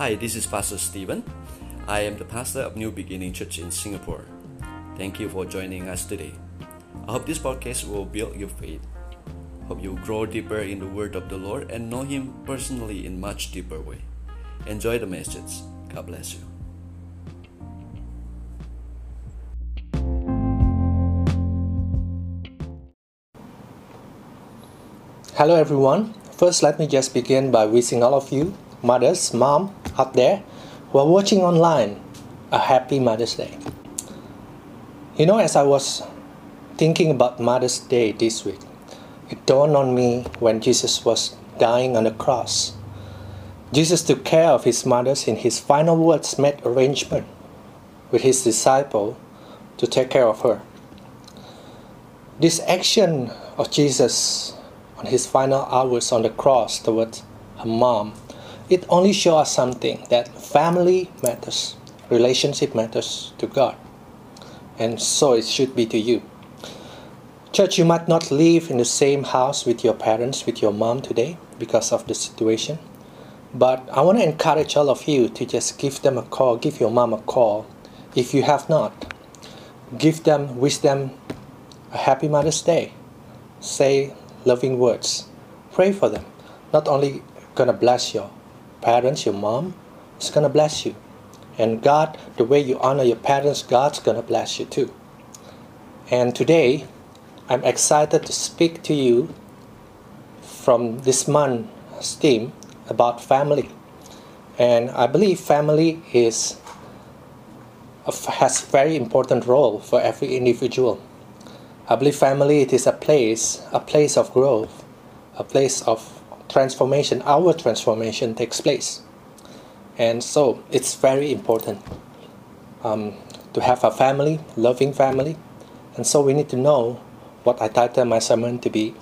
Hi, this is Pastor Stephen. I am the pastor of New Beginning Church in Singapore. Thank you for joining us today. I hope this podcast will build your faith. Hope you grow deeper in the Word of the Lord and know Him personally in much deeper way. Enjoy the message. God bless you. Hello everyone. First, let me just begin by wishing all of you, mothers, mom out there who are watching online, a happy Mother's Day. You know, as I was thinking about Mother's Day this week, it dawned on me when Jesus was dying on the cross. Jesus took care of his mothers in his final words made arrangement with his disciple to take care of her. This action of Jesus on his final hours on the cross towards her mom, it only shows us something that family matters, relationship matters to God. And so it should be to you. Church, you might not live in the same house with your parents, with your mom today because of the situation. But I want to encourage all of you to just give them a call, give your mom a call if you have not. Give them, wish them a happy Mother's Day. Say loving words. Pray for them. Not only gonna bless your parents, your mom, is gonna bless you. And God, the way you honor your parents, God's gonna bless you too. And today, I'm excited to speak to you from this month's theme about family. And I believe family is has very important role for every individual. I believe family it is a place, a place of growth, a place of transformation. Our transformation takes place, and so it's very important um, to have a family, loving family, and so we need to know what I titled my sermon to be.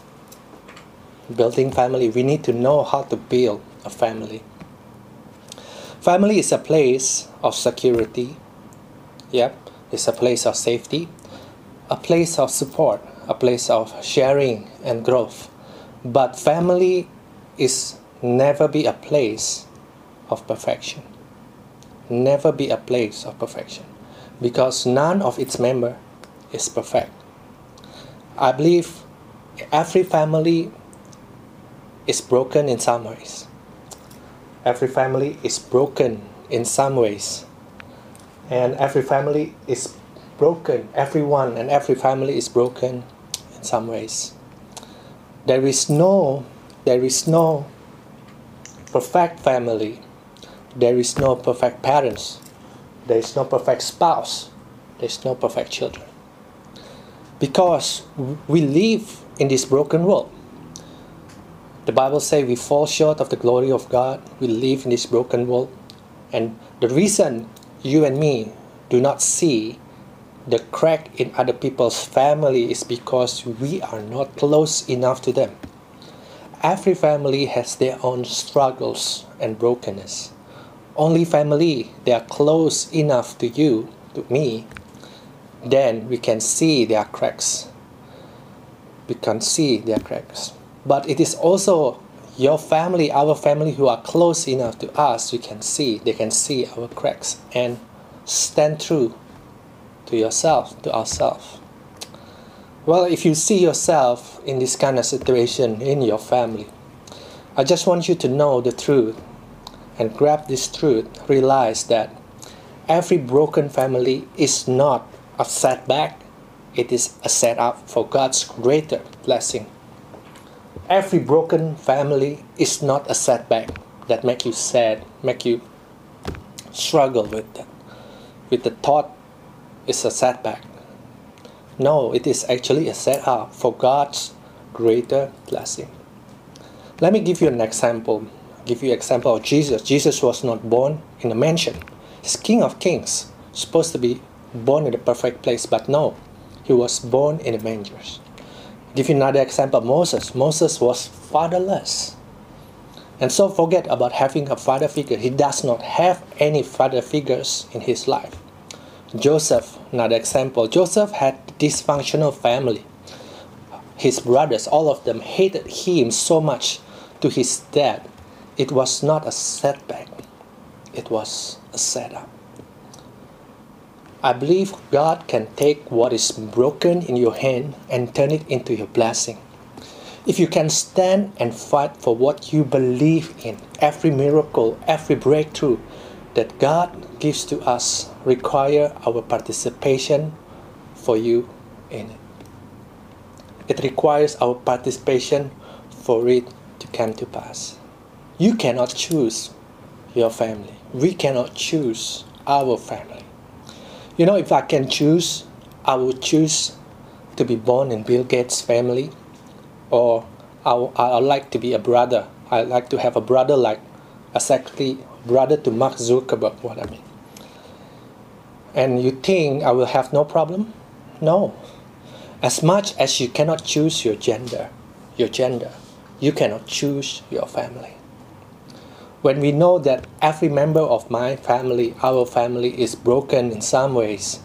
Building family. We need to know how to build a family. Family is a place of security. Yep, it's a place of safety a place of support, a place of sharing and growth. But family is never be a place of perfection. Never be a place of perfection because none of its member is perfect. I believe every family is broken in some ways. Every family is broken in some ways. And every family is broken. Everyone and every family is broken in some ways. There is no, there is no perfect family. There is no perfect parents. There is no perfect spouse. There is no perfect children. Because we live in this broken world. The Bible says we fall short of the glory of God. We live in this broken world. And the reason you and me do not see the crack in other people's family is because we are not close enough to them. Every family has their own struggles and brokenness. Only family they are close enough to you, to me, then we can see their cracks. We can see their cracks. But it is also your family, our family who are close enough to us, we can see, they can see our cracks and stand true to yourself, to ourselves. Well, if you see yourself in this kind of situation in your family, I just want you to know the truth and grab this truth. Realize that every broken family is not a setback, it is a setup for God's greater blessing. Every broken family is not a setback that make you sad, make you struggle with that, with the thought it's a setback. No, it is actually a setup for God's greater blessing. Let me give you an example. Give you an example of Jesus. Jesus was not born in a mansion. He's King of Kings, supposed to be born in the perfect place, but no, he was born in a manger. Give you another example. Moses. Moses was fatherless. And so forget about having a father figure. He does not have any father figures in his life. Joseph, another example. Joseph had dysfunctional family. His brothers, all of them, hated him so much to his death. It was not a setback. it was a setup. I believe God can take what is broken in your hand and turn it into your blessing. If you can stand and fight for what you believe in, every miracle, every breakthrough that God gives to us require our participation for you in it. It requires our participation for it to come to pass. You cannot choose your family. We cannot choose our family. You know, if I can choose, I would choose to be born in Bill Gates' family, or I I like to be a brother. I like to have a brother like exactly brother to Mark Zuckerberg. What I mean. And you think I will have no problem? No. As much as you cannot choose your gender, your gender, you cannot choose your family when we know that every member of my family, our family, is broken in some ways,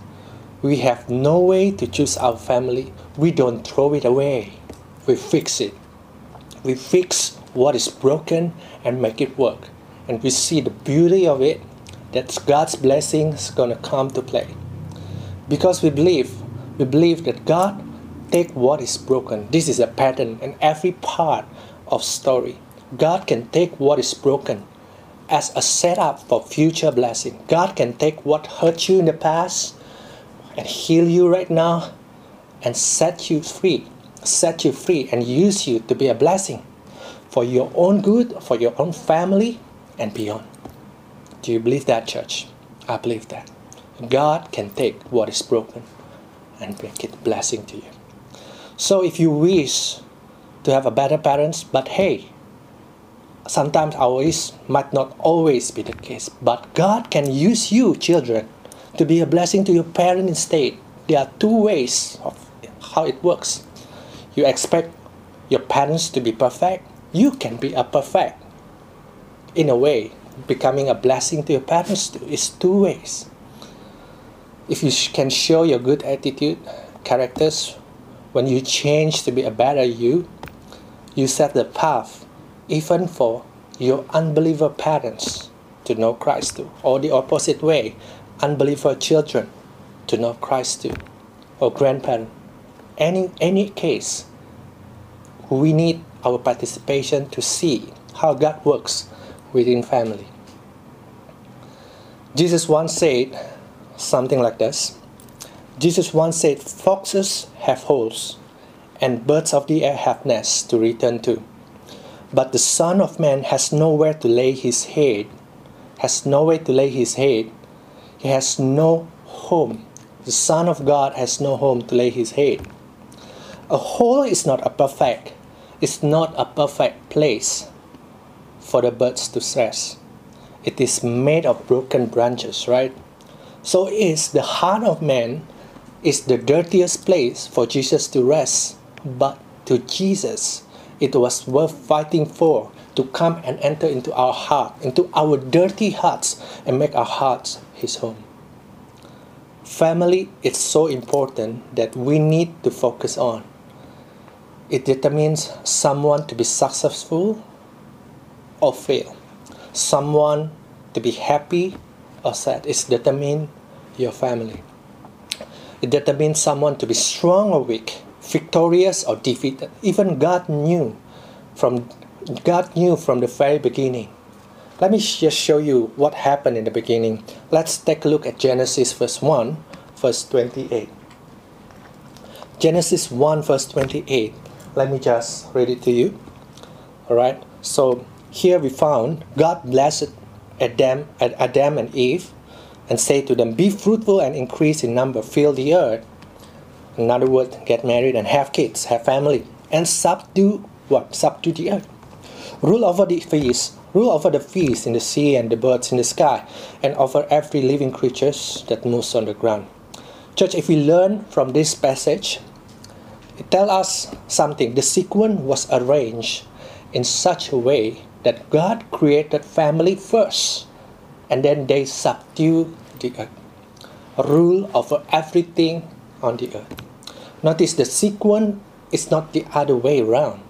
we have no way to choose our family. We don't throw it away, we fix it. We fix what is broken and make it work. And we see the beauty of it, that God's blessing is going to come to play. Because we believe, we believe that God take what is broken. This is a pattern in every part of story God can take what is broken as a setup for future blessing. God can take what hurt you in the past and heal you right now and set you free, set you free and use you to be a blessing for your own good, for your own family and beyond. Do you believe that, church? I believe that. God can take what is broken and make it blessing to you. So if you wish to have a better parents, but hey, sometimes our wish might not always be the case, but God can use you, children, to be a blessing to your parent instead. There are two ways of how it works. You expect your parents to be perfect, you can be a perfect. In a way, becoming a blessing to your parents is two ways. If you can show your good attitude, uh, characters, when you change to be a better you, you set the path even for your unbeliever parents to know Christ too, or the opposite way, unbeliever children to know Christ too, or grandparent. Any any case, we need our participation to see how God works within family. Jesus once said something like this. Jesus once said, Foxes have holes, and birds of the air have nests to return to but the Son of Man has nowhere to lay his head, has nowhere to lay his head. He has no home. The Son of God has no home to lay his head. A hole is not a perfect, it's not a perfect place for the birds to rest. It is made of broken branches, right? So is the heart of man is the dirtiest place for Jesus to rest, but to Jesus it was worth fighting for to come and enter into our heart, into our dirty hearts, and make our hearts His home. Family is so important that we need to focus on. It determines someone to be successful or fail, someone to be happy or sad. is determines your family. It determines someone to be strong or weak victorious or defeated. Even God knew from God knew from the very beginning. Let me just show you what happened in the beginning. Let's take a look at Genesis verse 1, verse 28. Genesis 1, verse 28. Let me just read it to you. All right. So here we found God blessed Adam, Adam and Eve and said to them, Be fruitful and increase in number, fill the earth in other words, get married and have kids, have family, and subdue what? Subdue the earth. Rule over the fish, rule over the fish in the sea and the birds in the sky, and over every living creature that moves on the ground. Church, if we learn from this passage, it tells us something. The sequence was arranged in such a way that God created family first, and then they subdue the earth, rule over everything on the earth. Notice the sequence is not the other way around.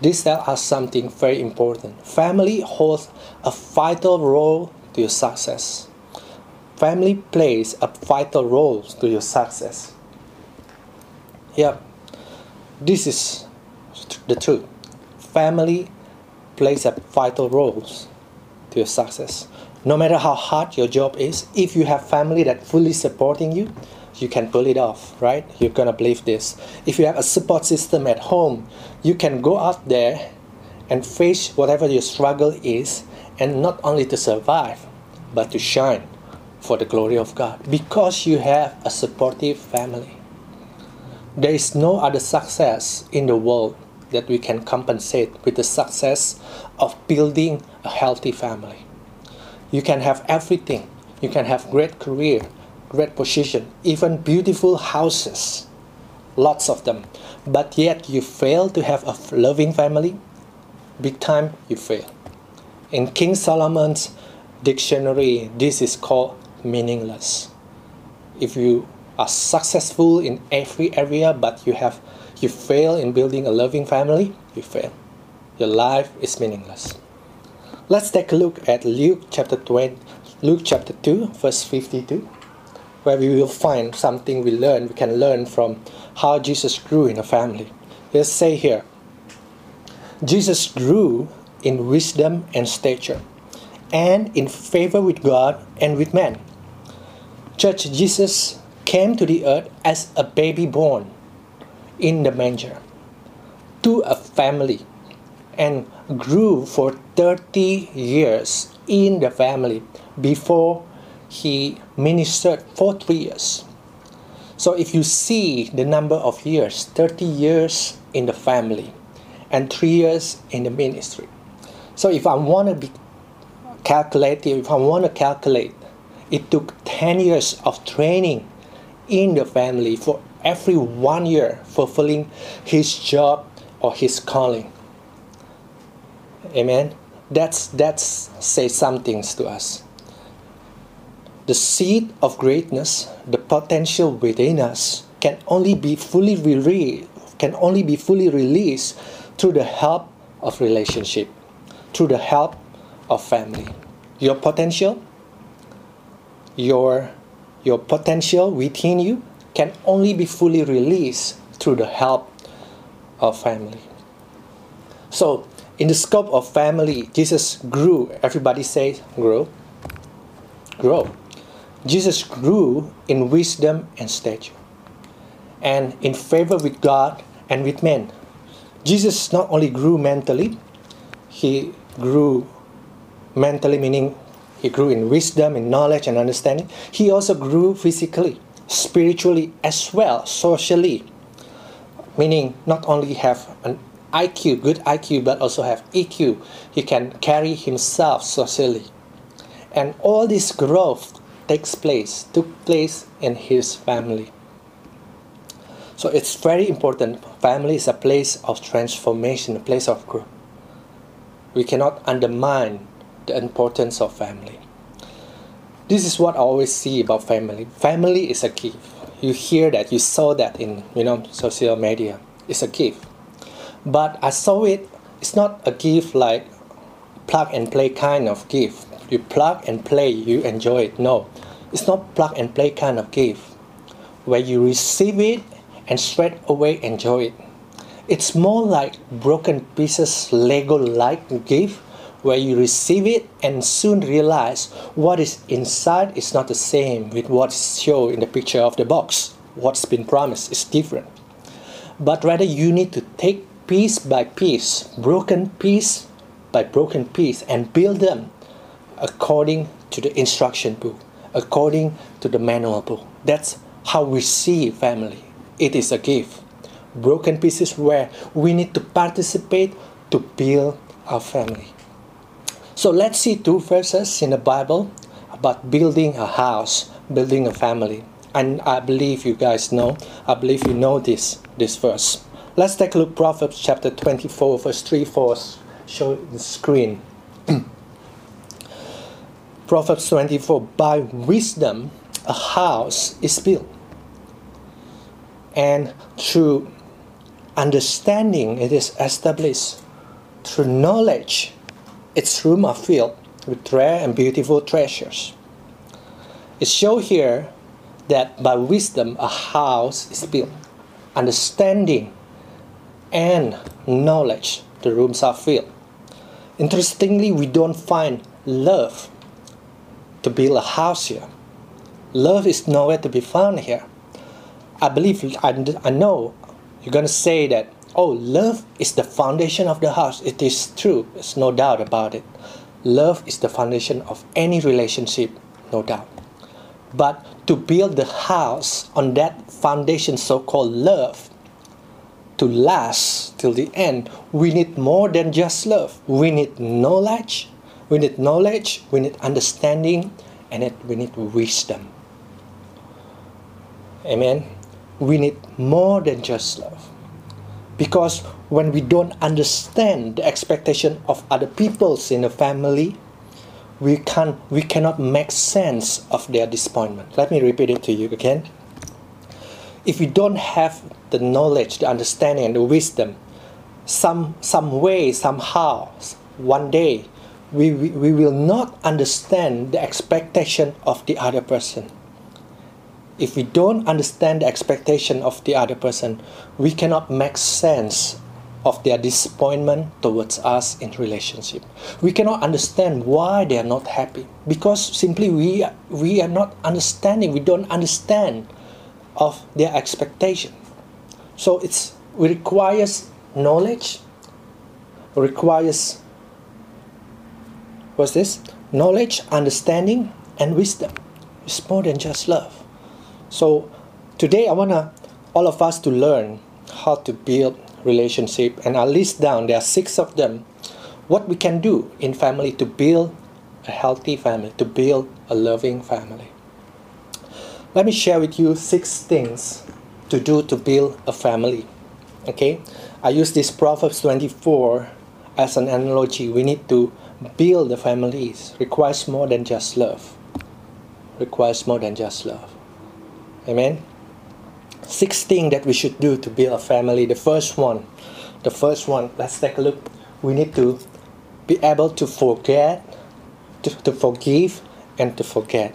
This tells us something very important. Family holds a vital role to your success. Family plays a vital role to your success. Yeah, this is the truth. Family plays a vital role to your success. No matter how hard your job is, if you have family that fully supporting you, you can pull it off, right? You're gonna believe this. If you have a support system at home, you can go out there and face whatever your struggle is, and not only to survive, but to shine for the glory of God because you have a supportive family. There is no other success in the world that we can compensate with the success of building a healthy family. You can have everything. You can have great career, great position, even beautiful houses, lots of them. But yet you fail to have a loving family, big time you fail. In King Solomon's dictionary, this is called meaningless. If you are successful in every area, but you have you fail in building a loving family, you fail. Your life is meaningless. Let's take a look at Luke chapter 20, Luke chapter 2, verse 52, where we will find something we learn, we can learn from how Jesus grew in a family. Let's say here, Jesus grew in wisdom and stature, and in favor with God and with men. Church, Jesus came to the earth as a baby born in the manger to a family and grew for 30 years in the family before he ministered for three years. So if you see the number of years, 30 years in the family and three years in the ministry. So if I want to be calculative, if I want to calculate, it took 10 years of training in the family for every one year fulfilling his job or his calling. Amen. That's that's say some things to us. The seed of greatness, the potential within us, can only be fully released, can only be fully released through the help of relationship, through the help of family. Your potential, your your potential within you can only be fully released through the help of family. So, in the scope of family, Jesus grew. Everybody say, grow. Grow. Jesus grew in wisdom and stature and in favor with God and with men. Jesus not only grew mentally, he grew mentally, meaning he grew in wisdom, in knowledge, and understanding. He also grew physically spiritually as well, socially. Meaning not only have an IQ, good IQ, but also have EQ. He can carry himself socially. And all this growth takes place, took place in his family. So it's very important. Family is a place of transformation, a place of growth. We cannot undermine the importance of family. This is what I always see about family. Family is a gift. You hear that, you saw that in you know social media. It's a gift. But I saw it, it's not a gift like plug and play kind of gift. You plug and play, you enjoy it. No. It's not plug and play kind of gift where you receive it and straight away enjoy it. It's more like broken pieces Lego like gift where you receive it and soon realize what is inside is not the same with what's shown in the picture of the box. What's been promised is different. But rather, you need to take piece by piece, broken piece by broken piece, and build them according to the instruction book, according to the manual book. That's how we see family. It is a gift. Broken pieces where we need to participate to build our family. So let's see two verses in the Bible about building a house, building a family. And I believe you guys know, I believe you know this, this verse. Let's take a look Proverbs chapter 24, verse 3, 4, show the screen. Proverbs 24, by wisdom a house is built. And through understanding it is established. Through knowledge its room are filled. with rare and beautiful treasures. It shows here that by wisdom a house is built, understanding and knowledge the rooms are filled. Interestingly, we don't find love to build a house here. Love is nowhere to be found here. I believe, I, I know you're going to say that, oh, love is the foundation of the house. It is true, there's no doubt about it. Love is the foundation of any relationship, no doubt. But to build the house on that foundation, so called love, to last till the end, we need more than just love. We need knowledge, we need knowledge, we need understanding, and we need wisdom. Amen. We need more than just love. Because when we don't understand the expectation of other peoples in the family, we can we cannot make sense of their disappointment. Let me repeat it to you again. If we don't have the knowledge, the understanding, and the wisdom, some some way, somehow, one day, we, we, we will not understand the expectation of the other person. If we don't understand the expectation of the other person, we cannot make sense of their disappointment towards us in relationship. We cannot understand why they are not happy because simply we we are not understanding. We don't understand of their expectation. So it's it requires knowledge. Requires what's this? Knowledge, understanding, and wisdom. It's more than just love. So today I wanna all of us to learn how to build relationship and I'll list down there are six of them what we can do in family to build a healthy family to build a loving family. Let me share with you six things to do to build a family okay? I use this Proverbs 24 as an analogy. We need to build the families requires more than just love. Requires more than just love amen six things that we should do to build a family. The first one, the first one, let's take a look. We need to be able to forget, to, to forgive, and to forget.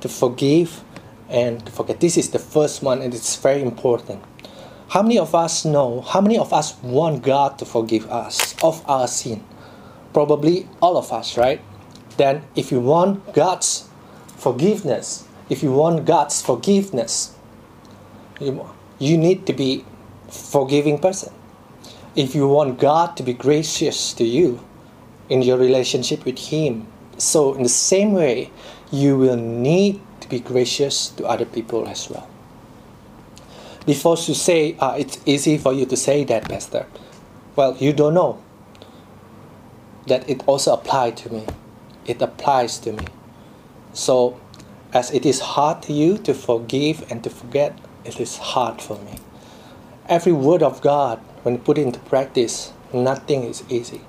To forgive and to forget. This is the first one, and it's very important. How many of us know, how many of us want God to forgive us of our sin? Probably all of us, right? Then, if you want God's forgiveness, if you want God's forgiveness, you, you need to be forgiving person. If you want god to be gracious to you in your relationship with him so in the same way you will need to be gracious to other people as well. Before you say uh, it's easy for you to say that pastor. Well you don't know that it also applies to me. It applies to me. So as it is hard to you to forgive and to forget it is hard for me. Every word of God, when put into practice, nothing is easy.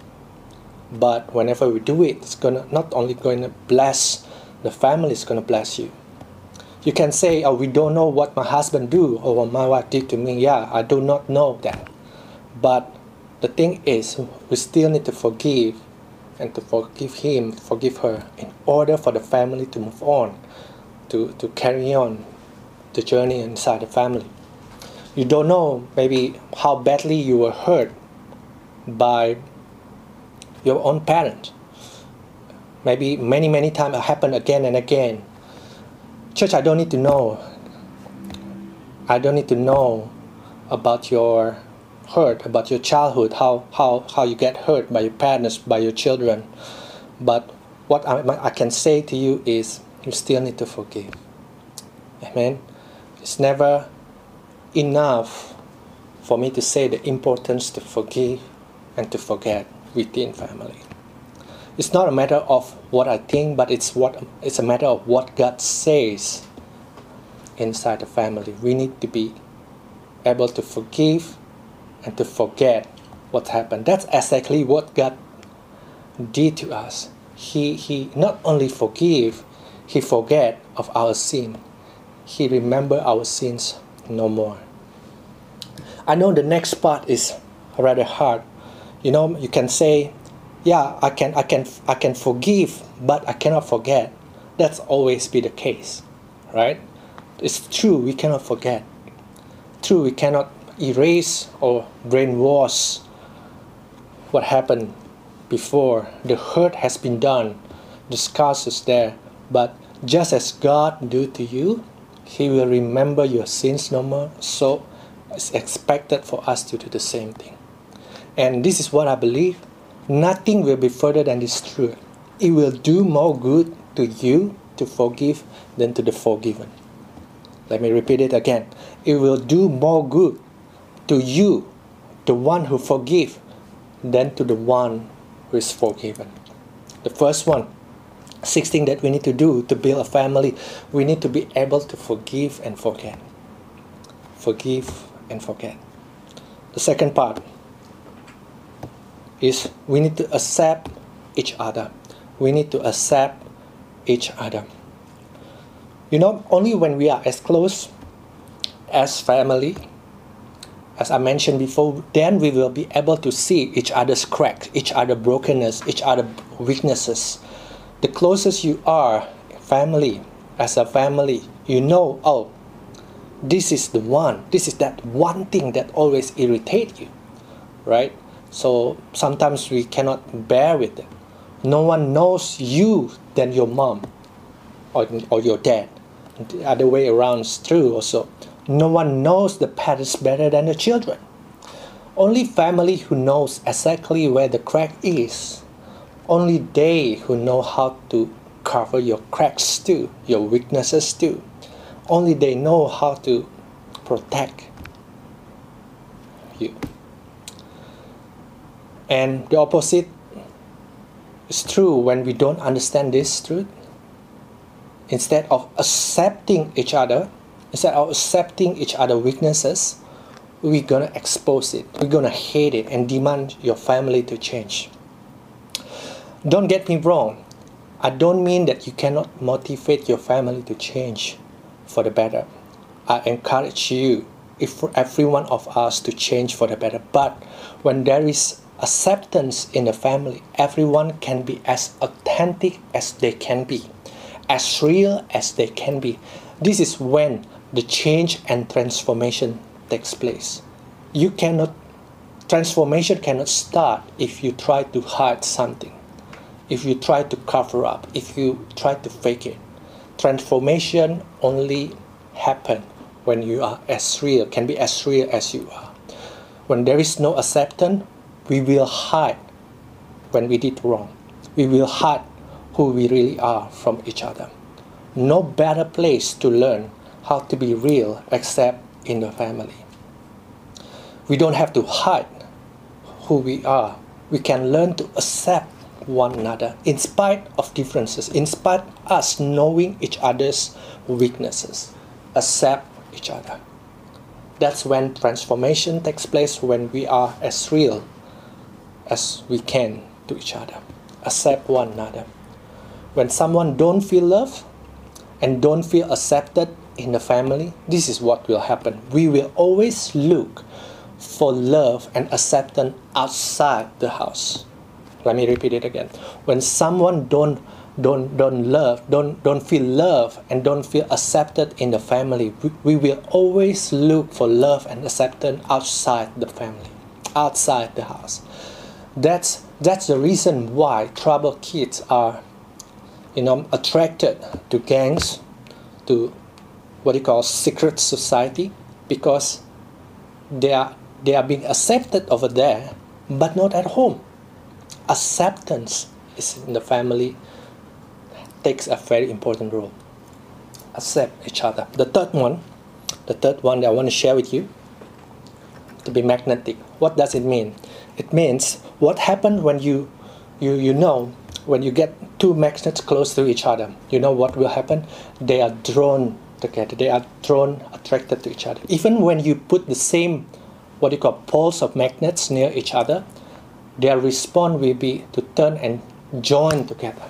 But whenever we do it, it's gonna not only to bless the family, it's gonna bless you. You can say, "Oh, we don't know what my husband do or what my wife did to me." Yeah, I do not know that. But the thing is, we still need to forgive and to forgive him, forgive her, in order for the family to move on, to, to carry on the journey inside the family. You don't know maybe how badly you were hurt by your own parents. Maybe many, many times it happened again and again. Church, I don't need to know. I don't need to know about your hurt, about your childhood, how, how, how you get hurt by your parents, by your children. But what I, I can say to you is you still need to forgive. Amen. It's never enough for me to say the importance to forgive and to forget within family. It's not a matter of what I think, but it's what it's a matter of what God says inside the family. We need to be able to forgive and to forget what happened. That's exactly what God did to us. He he not only forgive, he forget of our sin he remember our sins no more. I know the next part is rather hard. You know, you can say yeah, I can, I can, I can forgive, but I cannot forget. That's always be the case, right? It's true, we cannot forget. True, we cannot erase or brainwash what happened before. The hurt has been done, the scars is there. But just as God do to you, He will remember your sins no more. So it's expected for us to do the same thing. And this is what I believe. Nothing will be further than this truth. It will do more good to you to forgive than to the forgiven. Let me repeat it again. It will do more good to you, the one who forgive, than to the one who is forgiven. The first one, six things that we need to do to build a family, we need to be able to forgive and forget. Forgive and forget. The second part is we need to accept each other. We need to accept each other. You know, only when we are as close as family, as I mentioned before, then we will be able to see each other's cracks, each other brokenness, each other weaknesses. The closest you are, family, as a family, you know, oh, this is the one, this is that one thing that always irritate you, right? So sometimes we cannot bear with it. No one knows you than your mom or, or your dad the other way around is true also. No one knows the parents better than the children. Only family who knows exactly where the crack is. Only they who know how to cover your cracks too, your weaknesses too. Only they know how to protect you. And the opposite is true when we don't understand this truth instead of accepting each other, instead of accepting each other weaknesses, we're gonna expose it. We're gonna hate it and demand your family to change. Don't get me wrong. I don't mean that you cannot motivate your family to change for the better. I encourage you, if every one of us to change for the better. But when there is acceptance in the family, everyone can be as authentic as they can be as real as they can be. This is when the change and transformation takes place. You cannot, transformation cannot start if you try to hide something, if you try to cover up, if you try to fake it. Transformation only happen when you are as real, can be as real as you are. When there is no acceptance, we will hide when we did wrong. We will hide who we really are from each other. No better place to learn how to be real except in the family. We don't have to hide who we are. We can learn to accept one another in spite of differences, in spite us knowing each other's weaknesses. Accept each other. That's when transformation takes place when we are as real as we can to each other. Accept one another when someone don't feel love and don't feel accepted in the family this is what will happen. We will always look for love and acceptance outside the house. Let me repeat it again. When someone don't don't don't love don't don't feel love and don't feel accepted in the family we, we will always look for love and acceptance outside the family outside the house. That's that's the reason why troubled kids are you know, attracted to gangs, to what you call secret society, because they are they are being accepted over there, but not at home. Acceptance is in the family takes a very important role. Accept each other. The third one, the third one that I want to share with you, to be magnetic. What does it mean? It means what happened when you you you know when you get two magnets close to each other, you know what will happen? They are drawn together. They are drawn, attracted to each other. Even when you put the same, what you call poles of magnets near each other, their response will be to turn and join together.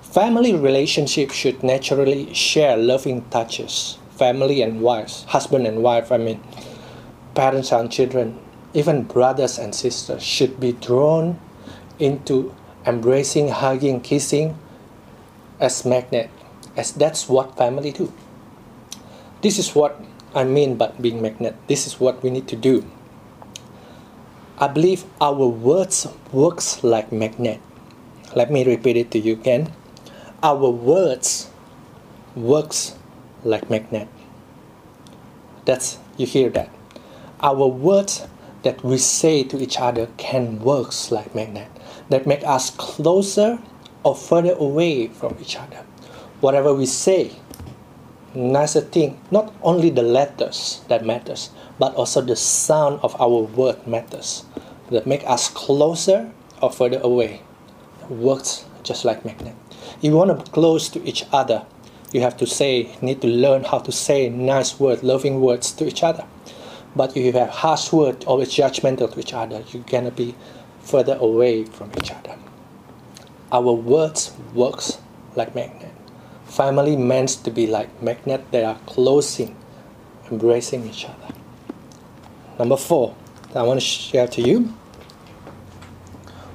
Family relationships should naturally share loving touches. Family and wives, husband and wife, I mean, parents and children, even brothers and sisters should be drawn into embracing, hugging, kissing as magnet, as that's what family do. This is what I mean by being magnet. This is what we need to do. I believe our words works like magnet. Let me repeat it to you again. Our words works like magnet. That's you hear that. Our words that we say to each other can works like magnet that make us closer or further away from each other. Whatever we say, nicer thing, not only the letters that matters, but also the sound of our word matters. That make us closer or further away. works just like magnet. If you want to be close to each other, you have to say, need to learn how to say nice words, loving words to each other. But if you have harsh words, always judgmental to each other, you're gonna be further away from each other. Our words works like magnet. Family meant to be like magnet that are closing, embracing each other. Number four, I want to share to you.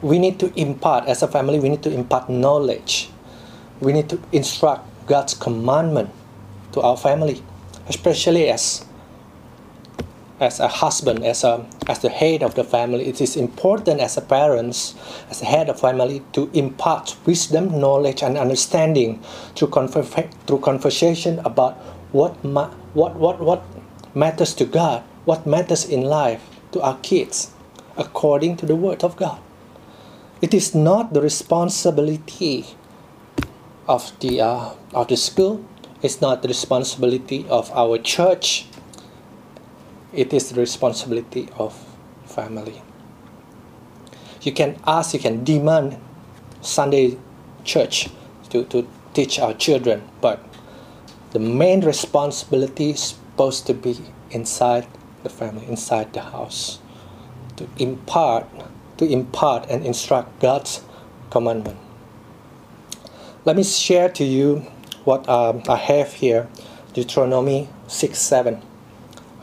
We need to impart, as a family, we need to impart knowledge. We need to instruct God's commandment to our family, especially as as a husband, as a as the head of the family, it is important as a parents, as a head of family, to impart wisdom, knowledge, and understanding through conver- through conversation about what ma- what what what matters to God, what matters in life to our kids, according to the Word of God. It is not the responsibility of the uh, of the school. It's not the responsibility of our church it is the responsibility of family. You can ask, you can demand Sunday church to, to teach our children, but the main responsibility is supposed to be inside the family, inside the house, to impart, to impart and instruct God's commandment. Let me share to you what um, I have here, Deuteronomy 6 7.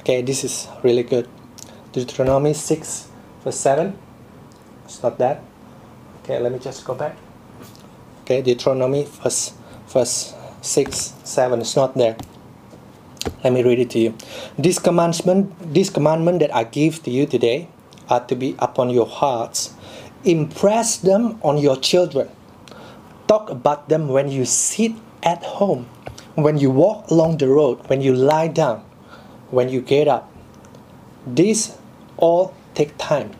Okay, this is really good. Deuteronomy 6, verse 7. It's not that. Okay, let me just go back. Okay, Deuteronomy verse, verse 6, 7. It's not there. Let me read it to you. This commandment, this commandment that I give to you today are to be upon your hearts. Impress them on your children. Talk about them when you sit at home, when you walk along the road, when you lie down, when you get up. These all take time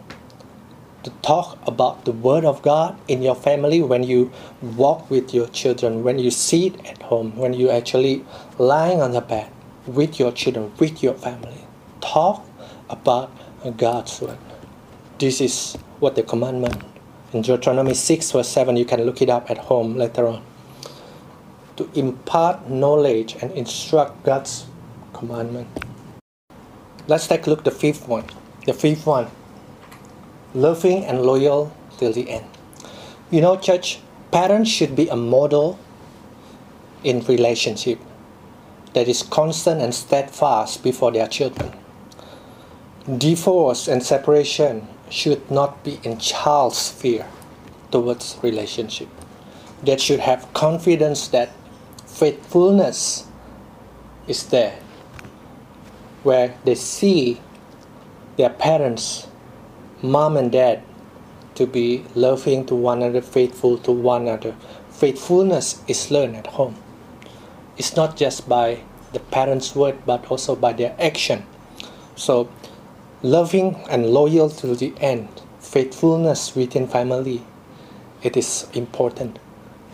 to talk about the Word of God in your family when you walk with your children, when you sit at home, when you actually lying on the bed with your children, with your family. Talk about God's Word. This is what the commandment in Deuteronomy 6 verse 7, you can look it up at home later on. To impart knowledge and instruct God's commandment. Let's take a look at the fifth one. The fifth one. Loving and loyal till the end. You know, church, parents should be a model in relationship that is constant and steadfast before their children. Divorce and separation should not be in child's fear towards relationship. They should have confidence that faithfulness is there where they see their parents, mom and dad, to be loving to one another, faithful to one another. Faithfulness is learned at home. It's not just by the parents' word, but also by their action. So, loving and loyal to the end, faithfulness within family, it is important.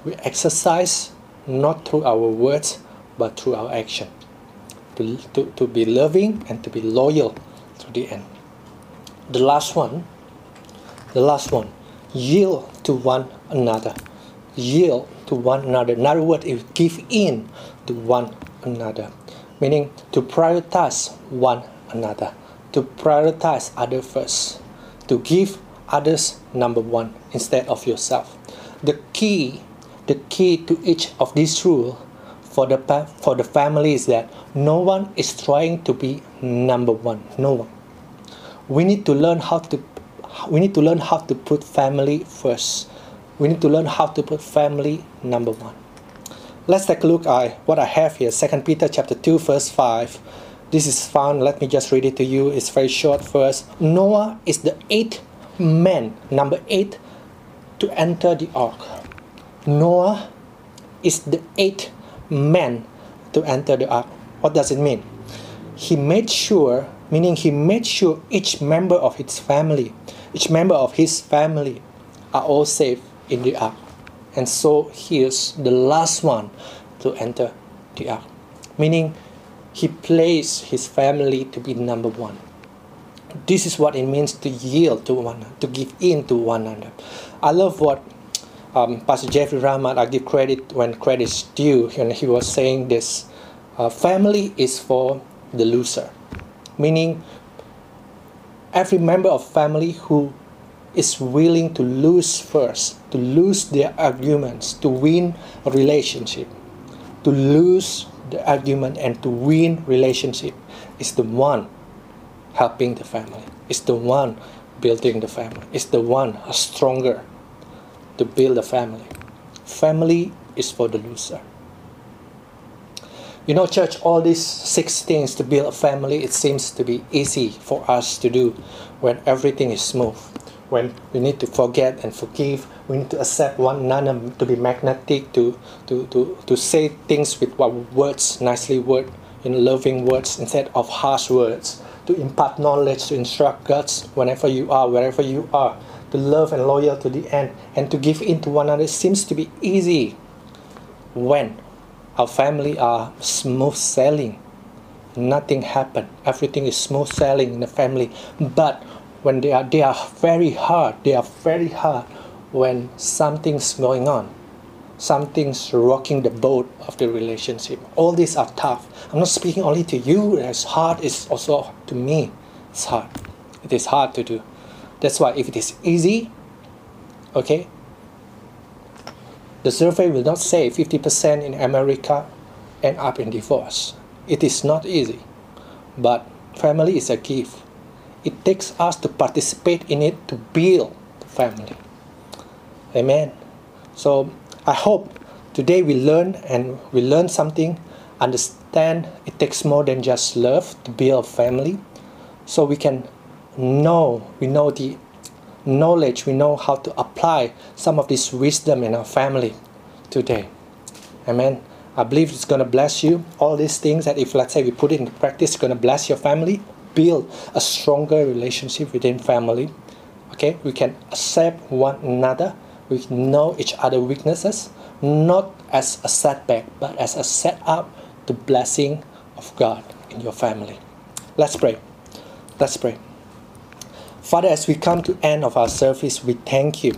We exercise not through our words, but through our action to, to, to be loving and to be loyal to the end. The last one, the last one, yield to one another. Yield to one another. Another word is give in to one another, meaning to prioritize one another, to prioritize other first, to give others number one instead of yourself. The key, the key to each of these rules for the for the family is that no one is trying to be number one no one we need to learn how to we need to learn how to put family first. We need to learn how to put family number one. Let's take a look at what I have here. Second Peter chapter 2, verse 5. This is found, let me just read it to you. It's very short verse. Noah is the eighth man, number eight, to enter the ark. Noah is the eighth man to enter the ark. What does it mean? He made sure, meaning he made sure each member of his family, each member of his family are all safe in the ark. And so he is the last one to enter the ark. Meaning he placed his family to be number one. This is what it means to yield to one to give in to one another. I love what um, Pastor Jeffrey Rachmat, I give credit when credit is due, and he was saying this uh, family is for the loser, meaning every member of family who is willing to lose first, to lose their arguments, to win a relationship, to lose the argument and to win relationship is the one helping the family, is the one building the family, is the one stronger to build a family. Family is for the loser. You know, church, all these six things to build a family, it seems to be easy for us to do when everything is smooth. When we need to forget and forgive, we need to accept one another, to be magnetic, to, to, to, to say things with what words, nicely word, in loving words instead of harsh words, to impart knowledge, to instruct God's whenever you are, wherever you are, to love and loyal to the end, and to give in to one another seems to be easy when our family are smooth sailing. Nothing happened. Everything is smooth sailing in the family. But when they are they are very hard, they are very hard when something's going on. Something's rocking the boat of the relationship. All these are tough. I'm not speaking only to you, it's hard, it's also to me. It's hard. It is hard to do. That's why if it is easy, okay, the survey will not say 50% in America end up in divorce. It is not easy, but family is a gift. It takes us to participate in it to build the family. Amen. So I hope today we learn and we learn something, understand it takes more than just love to build a family. So we can know, we know the knowledge, we know how to apply some of this wisdom in our family today. Amen. I believe it's going to bless you. All these things that if, let's say, we put it into practice, it's going to bless your family, build a stronger relationship within family. Okay, we can accept one another. We know each other weaknesses, not as a setback, but as a setup, the blessing of God in your family. Let's pray. Let's pray. Father, as we come to end of our service, we thank you.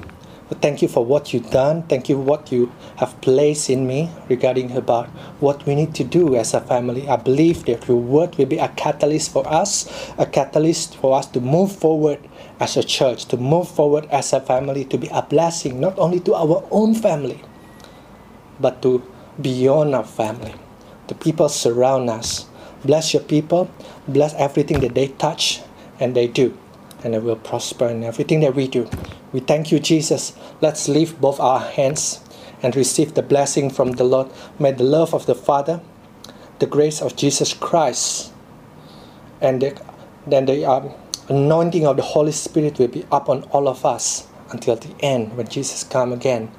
We thank you for what you've done. Thank you for what you have placed in me regarding about what we need to do as a family. I believe that your word will be a catalyst for us, a catalyst for us to move forward as a church, to move forward as a family, to be a blessing not only to our own family, but to beyond our family. The people surround us. Bless your people. Bless everything that they touch and they do and it will prosper in everything that we do. We thank you, Jesus. Let's lift both our hands and receive the blessing from the Lord. May the love of the Father, the grace of Jesus Christ, and the, then the um, anointing of the Holy Spirit will be upon all of us until the end when Jesus come again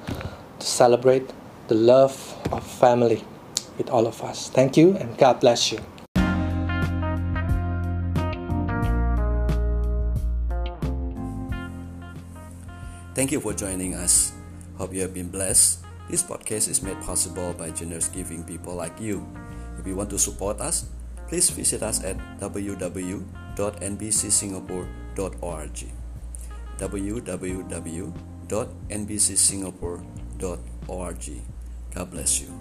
to celebrate the love of family with all of us. Thank you and God bless you. Thank you for joining us. Hope you have been blessed. This podcast is made possible by generous giving people like you. If you want to support us, please visit us at www.nbcsingapore.org. www.nbcsingapore.org. God bless you.